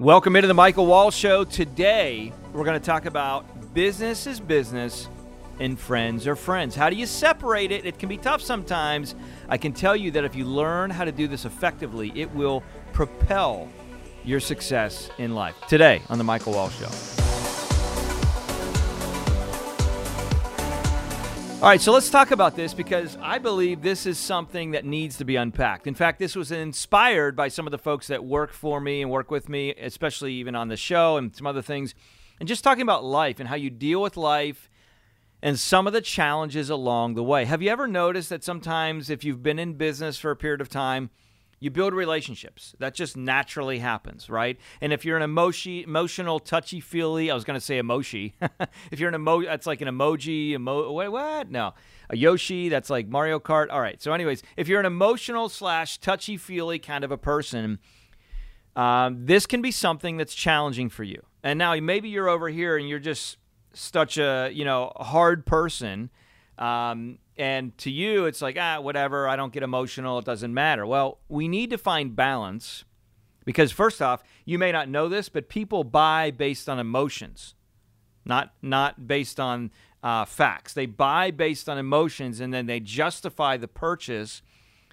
Welcome into the Michael Wall Show. Today, we're going to talk about business is business and friends are friends. How do you separate it? It can be tough sometimes. I can tell you that if you learn how to do this effectively, it will propel your success in life. Today on the Michael Wall Show. All right, so let's talk about this because I believe this is something that needs to be unpacked. In fact, this was inspired by some of the folks that work for me and work with me, especially even on the show and some other things, and just talking about life and how you deal with life and some of the challenges along the way. Have you ever noticed that sometimes if you've been in business for a period of time, you build relationships. That just naturally happens, right? And if you're an emoji, emotional, touchy feely, I was going to say emoji. if you're an emo, that's like an emoji. Emo, what, what? No, a Yoshi. That's like Mario Kart. All right. So, anyways, if you're an emotional slash touchy feely kind of a person, um, this can be something that's challenging for you. And now maybe you're over here and you're just such a you know hard person. Um, and to you, it's like, ah, whatever, I don't get emotional, it doesn't matter. Well, we need to find balance because, first off, you may not know this, but people buy based on emotions, not, not based on uh, facts. They buy based on emotions and then they justify the purchase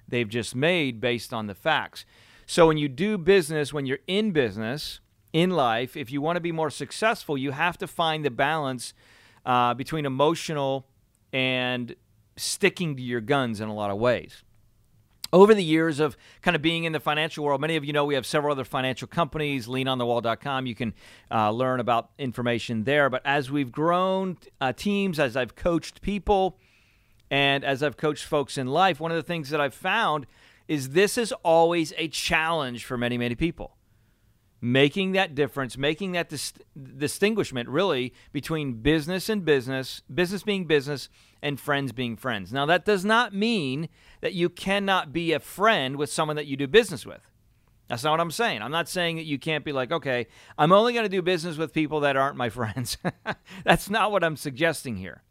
they've just made based on the facts. So when you do business, when you're in business, in life, if you want to be more successful, you have to find the balance uh, between emotional and sticking to your guns in a lot of ways. Over the years of kind of being in the financial world, many of you know we have several other financial companies, leanonthewall.com. You can uh, learn about information there. But as we've grown uh, teams, as I've coached people, and as I've coached folks in life, one of the things that I've found is this is always a challenge for many, many people making that difference, making that dis- distinguishment really between business and business, business being business, and friends being friends. Now, that does not mean that you cannot be a friend with someone that you do business with. That's not what I'm saying. I'm not saying that you can't be like, okay, I'm only going to do business with people that aren't my friends. That's not what I'm suggesting here.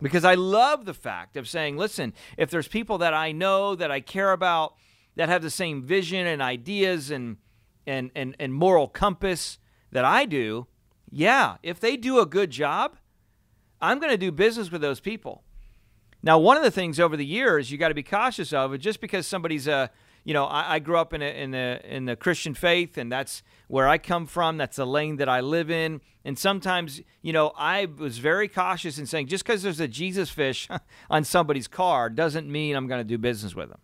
Because I love the fact of saying, listen, if there's people that I know, that I care about, that have the same vision and ideas and and, and, and moral compass that I do, yeah, if they do a good job, I'm going to do business with those people. Now, one of the things over the years you got to be cautious of is just because somebody's a, you know, I, I grew up in a, in the in the Christian faith, and that's where I come from. That's the lane that I live in. And sometimes, you know, I was very cautious in saying just because there's a Jesus fish on somebody's car doesn't mean I'm going to do business with them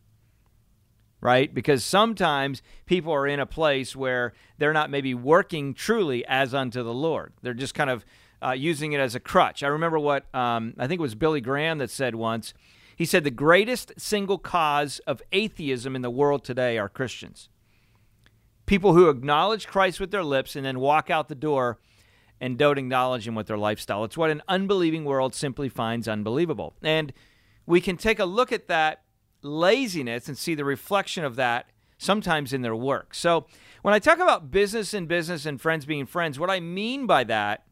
right? Because sometimes people are in a place where they're not maybe working truly as unto the Lord. They're just kind of uh, using it as a crutch. I remember what um, I think it was Billy Graham that said once. He said, The greatest single cause of atheism in the world today are Christians. People who acknowledge Christ with their lips and then walk out the door and don't acknowledge him with their lifestyle. It's what an unbelieving world simply finds unbelievable. And we can take a look at that laziness and see the reflection of that sometimes in their work. So, when I talk about business and business and friends being friends, what I mean by that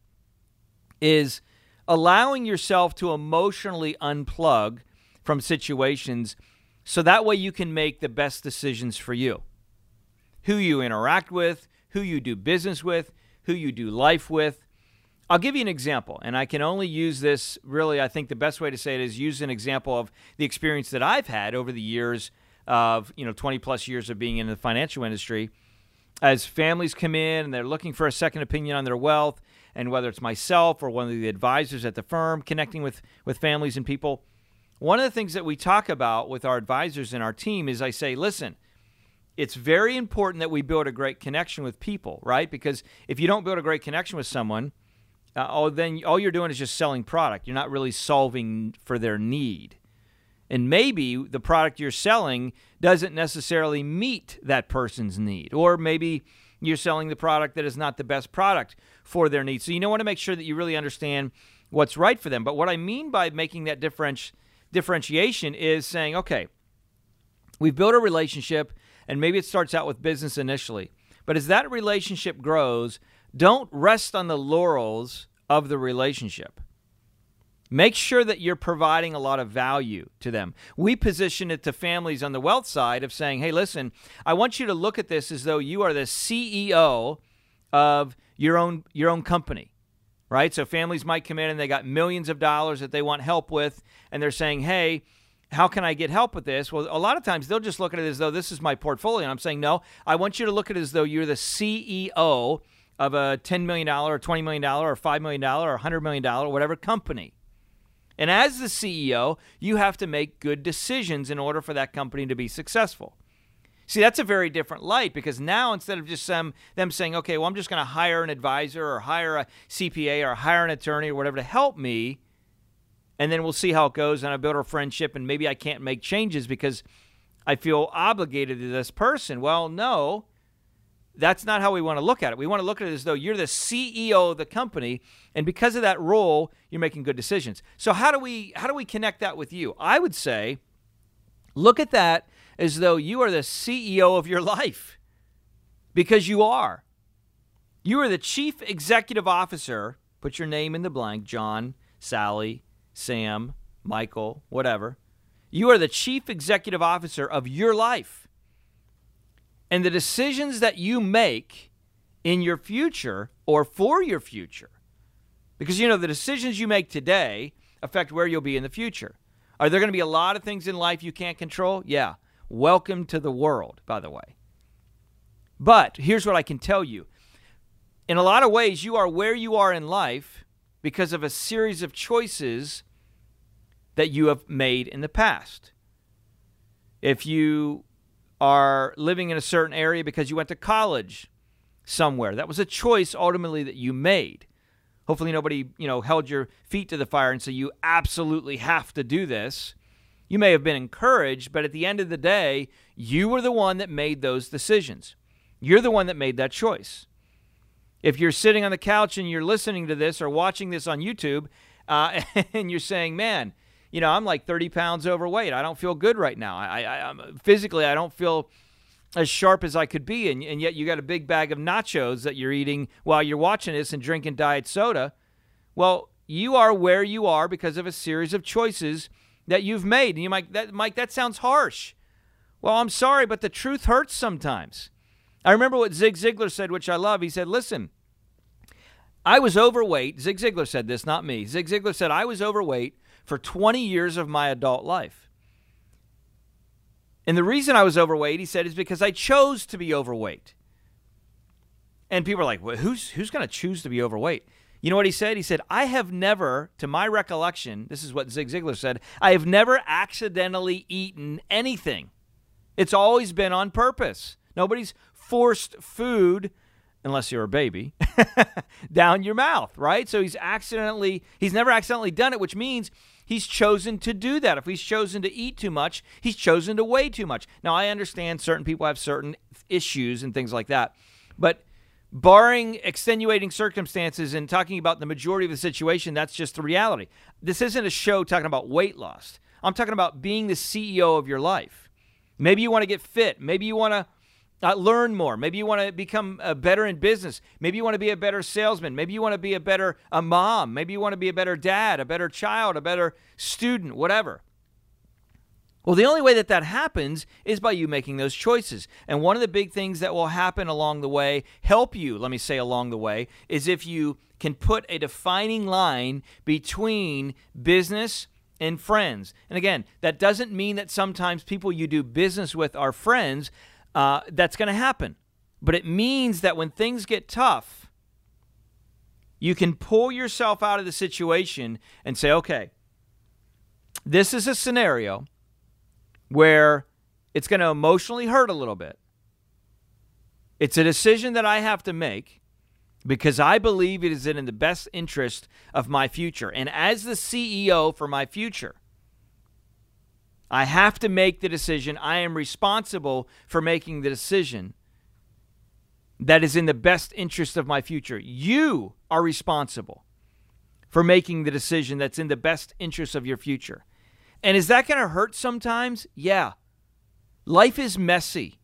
is allowing yourself to emotionally unplug from situations so that way you can make the best decisions for you. Who you interact with, who you do business with, who you do life with, I'll give you an example, and I can only use this really. I think the best way to say it is use an example of the experience that I've had over the years of you know 20 plus years of being in the financial industry. As families come in and they're looking for a second opinion on their wealth, and whether it's myself or one of the advisors at the firm connecting with with families and people, one of the things that we talk about with our advisors and our team is I say, listen, it's very important that we build a great connection with people, right? Because if you don't build a great connection with someone uh, oh, then all you're doing is just selling product. You're not really solving for their need. And maybe the product you're selling doesn't necessarily meet that person's need. Or maybe you're selling the product that is not the best product for their needs. So you want to make sure that you really understand what's right for them. But what I mean by making that differenti- differentiation is saying, okay, we've built a relationship, and maybe it starts out with business initially. But as that relationship grows, don't rest on the laurels of the relationship. Make sure that you're providing a lot of value to them. We position it to families on the wealth side of saying, hey, listen, I want you to look at this as though you are the CEO of your own your own company right? So families might come in and they got millions of dollars that they want help with, and they're saying, hey, how can I get help with this? Well, a lot of times they'll just look at it as though this is my portfolio. And I'm saying, no, I want you to look at it as though you're the CEO of a $10 million or $20 million or $5 million or $100 million, or whatever company. And as the CEO, you have to make good decisions in order for that company to be successful. See, that's a very different light because now instead of just them, them saying, okay, well, I'm just going to hire an advisor or hire a CPA or hire an attorney or whatever to help me, and then we'll see how it goes and I build a friendship and maybe I can't make changes because I feel obligated to this person. Well, no, that's not how we want to look at it. We want to look at it as though you're the CEO of the company, and because of that role, you're making good decisions. So how do we how do we connect that with you? I would say, look at that as though you are the CEO of your life because you are. You are the chief executive officer. Put your name in the blank John, Sally, Sam, Michael, whatever. You are the chief executive officer of your life. And the decisions that you make in your future or for your future, because you know the decisions you make today affect where you'll be in the future. Are there going to be a lot of things in life you can't control? Yeah. Welcome to the world, by the way. But here's what I can tell you in a lot of ways, you are where you are in life because of a series of choices that you have made in the past. If you are living in a certain area because you went to college somewhere, that was a choice ultimately that you made. Hopefully nobody, you know, held your feet to the fire and said you absolutely have to do this. You may have been encouraged, but at the end of the day, you were the one that made those decisions. You're the one that made that choice. If you're sitting on the couch and you're listening to this or watching this on YouTube, uh, and you're saying, "Man, you know, I'm like 30 pounds overweight. I don't feel good right now. I, I, I'm, physically, I don't feel as sharp as I could be, and, and yet you got a big bag of nachos that you're eating while you're watching this and drinking diet soda." Well, you are where you are because of a series of choices that you've made. And you might, that, Mike, that sounds harsh. Well, I'm sorry, but the truth hurts sometimes. I remember what Zig Ziglar said, which I love. He said, Listen, I was overweight. Zig Ziglar said this, not me. Zig Ziglar said, I was overweight for 20 years of my adult life. And the reason I was overweight, he said, is because I chose to be overweight. And people are like, well, who's, who's going to choose to be overweight? You know what he said? He said, I have never, to my recollection, this is what Zig Ziglar said, I have never accidentally eaten anything. It's always been on purpose. Nobody's forced food, unless you're a baby, down your mouth, right? So he's accidentally, he's never accidentally done it, which means he's chosen to do that. If he's chosen to eat too much, he's chosen to weigh too much. Now, I understand certain people have certain issues and things like that, but barring extenuating circumstances and talking about the majority of the situation, that's just the reality. This isn't a show talking about weight loss. I'm talking about being the CEO of your life. Maybe you want to get fit. Maybe you want to uh, learn more. Maybe you want to become uh, better in business. Maybe you want to be a better salesman. Maybe you want to be a better a mom. Maybe you want to be a better dad, a better child, a better student, whatever. Well, the only way that that happens is by you making those choices. And one of the big things that will happen along the way, help you, let me say along the way, is if you can put a defining line between business and friends. And again, that doesn't mean that sometimes people you do business with are friends. Uh, that's going to happen. But it means that when things get tough, you can pull yourself out of the situation and say, okay, this is a scenario where it's going to emotionally hurt a little bit. It's a decision that I have to make because I believe it is in the best interest of my future. And as the CEO for my future, I have to make the decision. I am responsible for making the decision that is in the best interest of my future. You are responsible for making the decision that's in the best interest of your future. And is that going to hurt sometimes? Yeah. Life is messy.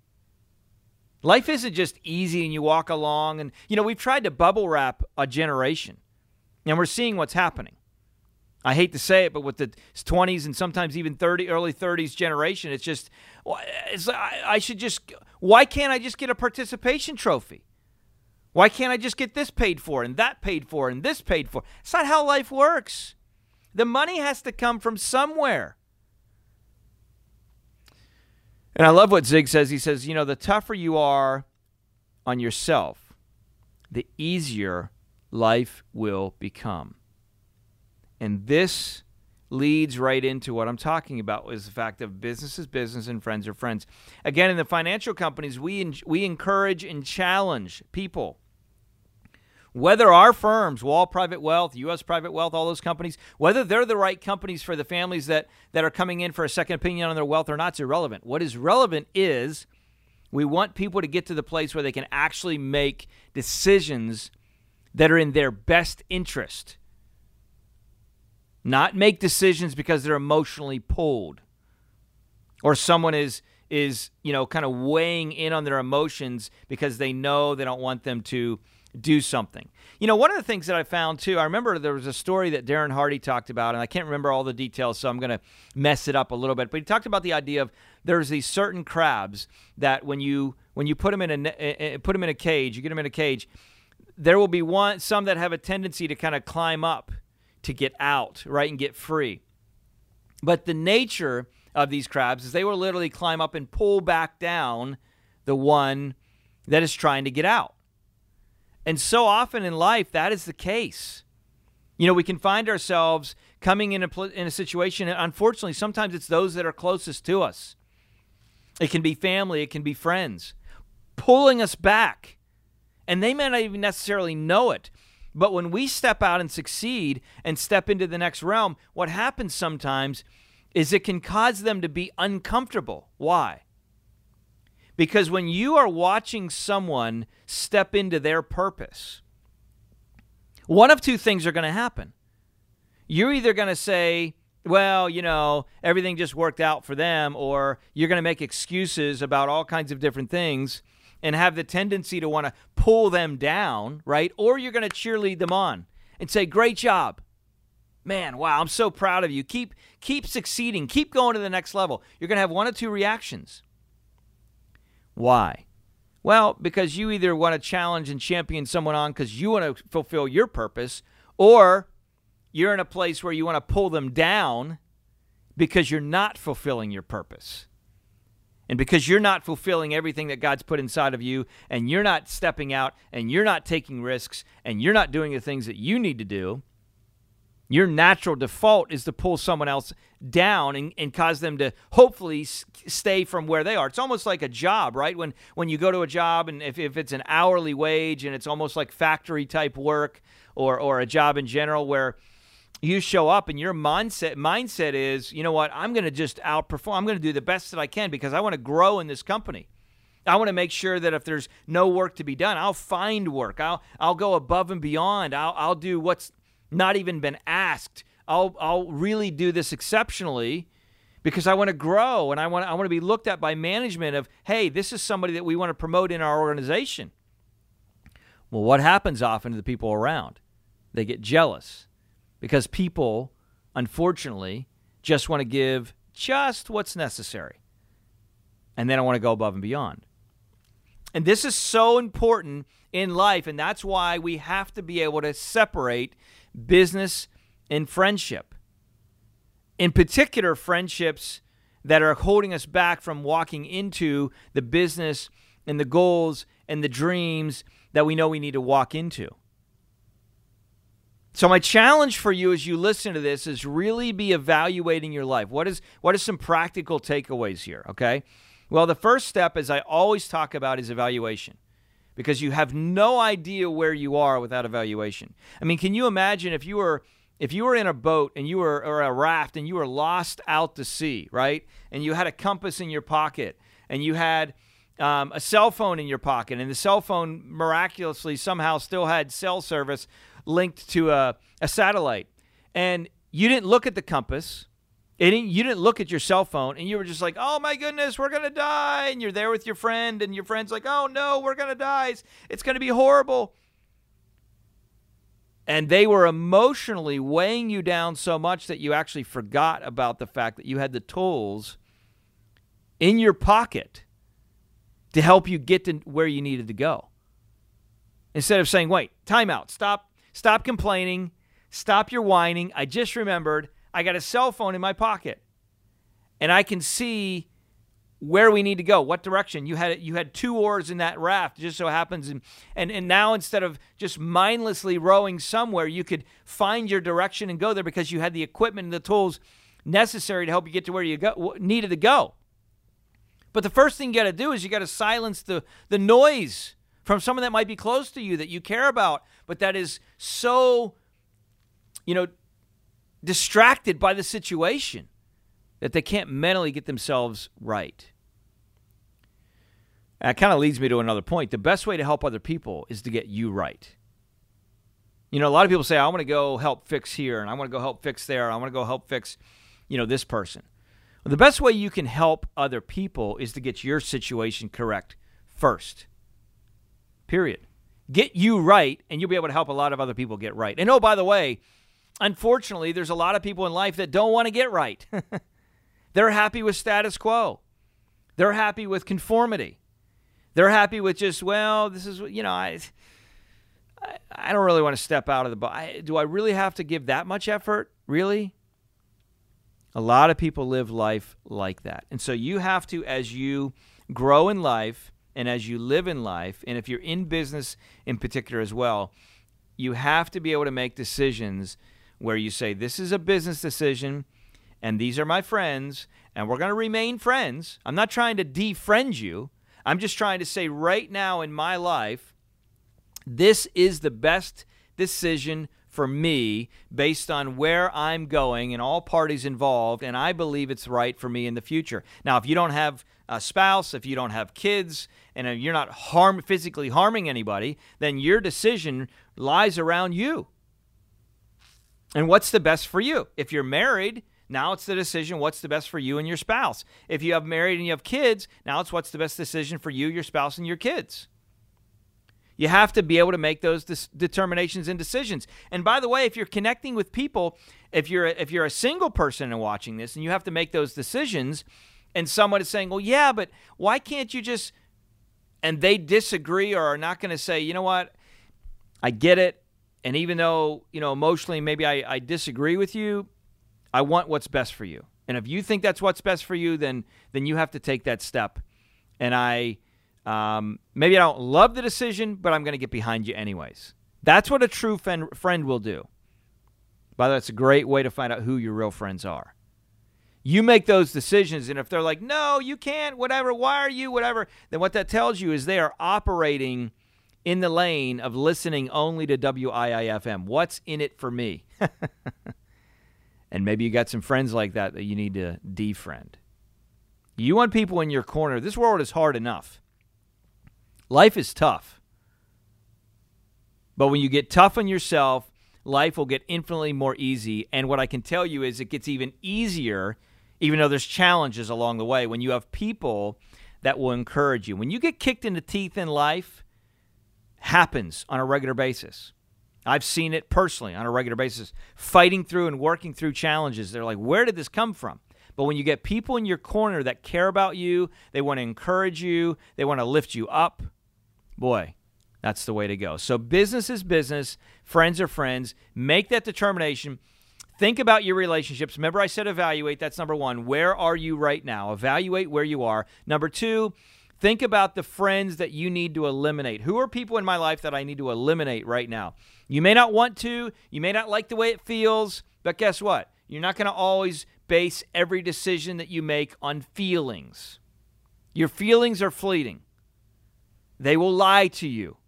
Life isn't just easy and you walk along. And, you know, we've tried to bubble wrap a generation, and we're seeing what's happening. I hate to say it, but with the 20s and sometimes even 30, early 30s generation, it's just, it's, I, I should just, why can't I just get a participation trophy? Why can't I just get this paid for and that paid for and this paid for? It's not how life works. The money has to come from somewhere. And I love what Zig says. He says, you know, the tougher you are on yourself, the easier life will become. And this leads right into what I'm talking about is the fact of business is business and friends are friends. Again, in the financial companies, we we encourage and challenge people. Whether our firms, Wall Private Wealth, US Private Wealth, all those companies, whether they're the right companies for the families that, that are coming in for a second opinion on their wealth or not is irrelevant. What is relevant is we want people to get to the place where they can actually make decisions that are in their best interest not make decisions because they're emotionally pulled or someone is is you know kind of weighing in on their emotions because they know they don't want them to do something. You know, one of the things that I found too, I remember there was a story that Darren Hardy talked about, and I can't remember all the details, so I'm going to mess it up a little bit. But he talked about the idea of there's these certain crabs that when you when you put them in a eh, eh, put them in a cage, you get them in a cage, there will be one some that have a tendency to kind of climb up to get out, right, and get free. But the nature of these crabs is they will literally climb up and pull back down the one that is trying to get out. And so often in life, that is the case. You know, we can find ourselves coming in a, in a situation, and unfortunately, sometimes it's those that are closest to us. It can be family, it can be friends, pulling us back. And they may not even necessarily know it. But when we step out and succeed and step into the next realm, what happens sometimes is it can cause them to be uncomfortable. Why? Because when you are watching someone step into their purpose, one of two things are going to happen. You're either going to say, well, you know, everything just worked out for them, or you're going to make excuses about all kinds of different things and have the tendency to want to pull them down, right? Or you're going to cheerlead them on and say, "Great job." Man, wow, I'm so proud of you. Keep keep succeeding. Keep going to the next level. You're going to have one of two reactions. Why? Well, because you either want to challenge and champion someone on because you want to fulfill your purpose, or you're in a place where you want to pull them down because you're not fulfilling your purpose. And because you're not fulfilling everything that God's put inside of you, and you're not stepping out, and you're not taking risks, and you're not doing the things that you need to do, your natural default is to pull someone else down and, and cause them to hopefully stay from where they are. It's almost like a job, right? When when you go to a job and if, if it's an hourly wage and it's almost like factory type work or or a job in general where you show up and your mindset mindset is, you know what, I'm going to just outperform. I'm going to do the best that I can because I want to grow in this company. I want to make sure that if there's no work to be done, I'll find work. I'll I'll go above and beyond. I'll I'll do what's not even been asked. I'll I'll really do this exceptionally because I want to grow and I want I want to be looked at by management of, "Hey, this is somebody that we want to promote in our organization." Well, what happens often to the people around? They get jealous because people, unfortunately, just want to give just what's necessary. And then I want to go above and beyond. And this is so important in life, and that's why we have to be able to separate business and friendship. In particular, friendships that are holding us back from walking into the business and the goals and the dreams that we know we need to walk into. So my challenge for you as you listen to this is really be evaluating your life. What is what are some practical takeaways here, okay? Well, the first step as I always talk about is evaluation. Because you have no idea where you are without evaluation. I mean, can you imagine if you were if you were in a boat and you were or a raft and you were lost out to sea, right? And you had a compass in your pocket and you had um, a cell phone in your pocket, and the cell phone miraculously somehow still had cell service, linked to a, a satellite, and you didn't look at the compass. Didn't, you didn't look at your cell phone and you were just like, oh my goodness, we're going to die. And you're there with your friend, and your friend's like, oh no, we're going to die. It's, going to be horrible. And they were emotionally weighing you down so much that you actually forgot about the fact that you had the tools in your pocket to help you get to where you needed to go. Instead of saying, wait, time out, stop, stop complaining, stop your whining. I just remembered I got a cell phone in my pocket and I can see where we need to go, what direction. You had you had two oars in that raft, just so happens, and and and now instead of just mindlessly rowing somewhere, you could find your direction and go there because you had the equipment and the tools necessary to help you get to where you go, needed to go. But the first thing you got to do is you got to silence the the noise from someone that might be close to you that you care about, but that is so, you know, distracted by the situation that they can't mentally get themselves right. That kind of leads me to another point. The best way to help other people is to get you right. You know, a lot of people say, I want to go help fix here, and I want to go help fix there, I want to go help fix, you know, this person. Well, the best way you can help other people is to get your situation correct first. Period. Get you right, and you'll be able to help a lot of other people get right. And oh, by the way, unfortunately, there's a lot of people in life that don't want to get right. They're happy with status quo. They're happy with conformity. They're happy with just, well, this is, you know, I, I, don't really want to step out of the box. Do I really have to give that much effort? Really? A lot of people live life like that. And so you have to, as you grow in life and as you live in life, and if you're in business in particular as well, you have to be able to make decisions where you say, this is a business decision and these are my friends, and we're going to remain friends. I'm not trying to defriend you. I'm just trying to say right now in my life, this is the best decision for me based on where I'm going and all parties involved, and I believe it's right for me in the future. Now, if you don't have a spouse, if you don't have kids, and uh, you're not harm physically harming anybody, then your decision lies around you. And what's the best for you? If you're married, now it's the decision what's the best for you and your spouse. If you have married and you have kids, now it's what's the best decision for you, your spouse, and your kids. You have to be able to make those dis- determinations and decisions. And by the way, if you're connecting with people, if you're if you're a single person and watching this, and you have to make those decisions, and someone is saying, "Well, yeah, but why can't you just?" and they disagree or are not going to say, "You know what? I get it." And even though you know emotionally maybe I, I disagree with you, I want what's best for you. And if you think that's what's best for you, then then you have to take that step. And I um, maybe I don't love the decision, but I'm going to get behind you anyways. That's what a true friend, friend will do. By the way, it's a great way to find out who your real friends are. You make those decisions, and if they're like, no, you can't, whatever, why are you, whatever, then what that tells you is they are operating in the lane of listening only to WIIFM. What's in it for me? And maybe you got some friends like that that you need to defriend. You want people in your corner. This world is hard enough. Life is tough. But when you get tough on yourself, life will get infinitely more easy. And what I can tell you is it gets even easier, even though there's challenges along the way, when you have people that will encourage you. When you get kicked in the teeth in life, happens on a regular basis. I've seen it personally on a regular basis, fighting through and working through challenges. They're like, where did this come from? But when you get people in your corner that care about you, they want to encourage you, they want to lift you up, boy, that's the way to go. So, business is business, friends are friends. Make that determination. Think about your relationships. Remember, I said evaluate. That's number one. Where are you right now? Evaluate where you are. Number two, think about the friends that you need to eliminate. Who are people in my life that I need to eliminate right now? You may not want to, you may not like the way it feels, but guess what? You're not going to always base every decision that you make on feelings. Your feelings are fleeting, they will lie to you.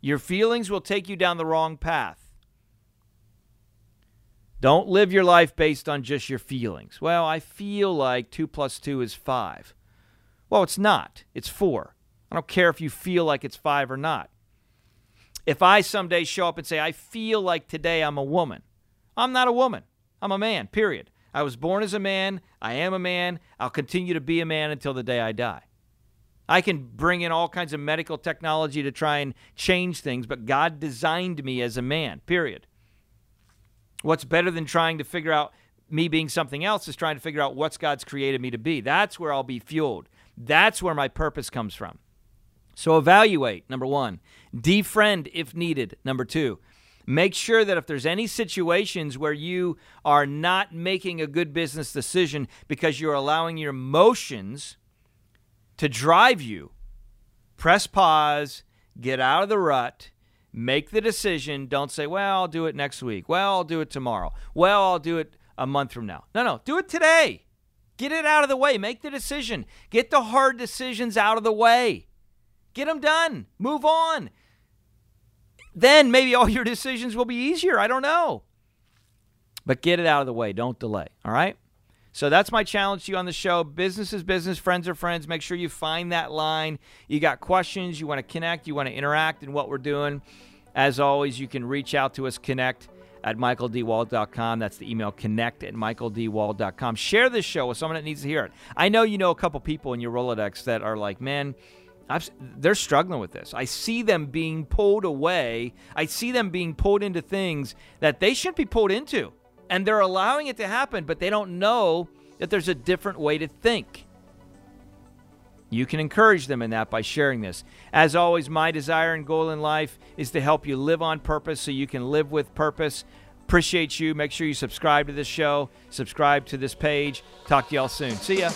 Your feelings will take you down the wrong path. Don't live your life based on just your feelings. Well, I feel like 2 plus 2 is 5. Well, it's not. It's 4. I don't care if you feel like it's 5 or not. If I someday show up and say, I feel like today I'm a woman, I'm not a woman. I'm a man, period. I was born as a man. I am a man. I'll continue to be a man until the day I die. I can bring in all kinds of medical technology to try and change things, but God designed me as a man, period. What's better than trying to figure out me being something else is trying to figure out what's God's created me to be. That's where I'll be fueled. That's where my purpose comes from. So evaluate, number one. Defriend if needed. Number two, make sure that if there's any situations where you are not making a good business decision because you're allowing your emotions to drive you, press pause, get out of the rut, make the decision. Don't say, well, I'll do it next week. Well, I'll do it tomorrow. Well, I'll do it a month from now. No, no, do it today. Get it out of the way. Make the decision. Get the hard decisions out of the way. Get them done. Move on. Then maybe all your decisions will be easier. I don't know. But get it out of the way. Don't delay. All right? So that's my challenge to you on the show. Business is business, friends are friends. Make sure you find that line. You got questions, you want to connect, you want to interact in what we're doing. As always, you can reach out to us, connect at michaeldwall.com. That's the email connect at michaeldwall.com. Share this show with someone that needs to hear it. I know you know a couple people in your Rolodex that are like, man, I've, they're struggling with this. I see them being pulled away. I see them being pulled into things that they shouldn't be pulled into. And they're allowing it to happen, but they don't know that there's a different way to think. You can encourage them in that by sharing this. As always, my desire and goal in life is to help you live on purpose so you can live with purpose. Appreciate you. Make sure you subscribe to this show, subscribe to this page. Talk to y'all soon. See ya.